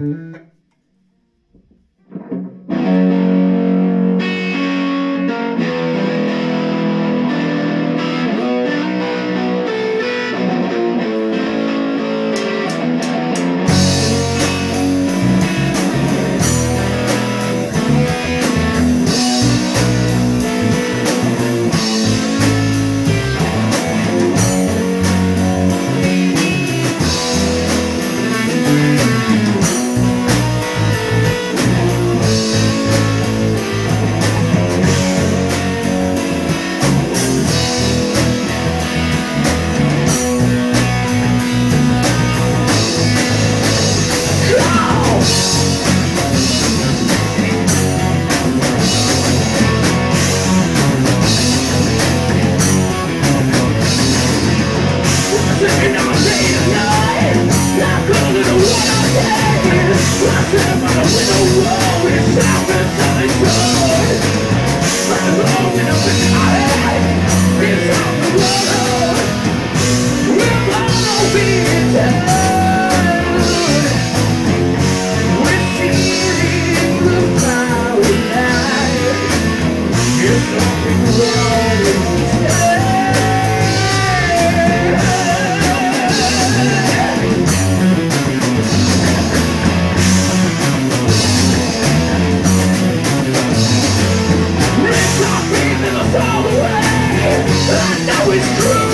Mm-hmm. Now I'm running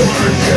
yours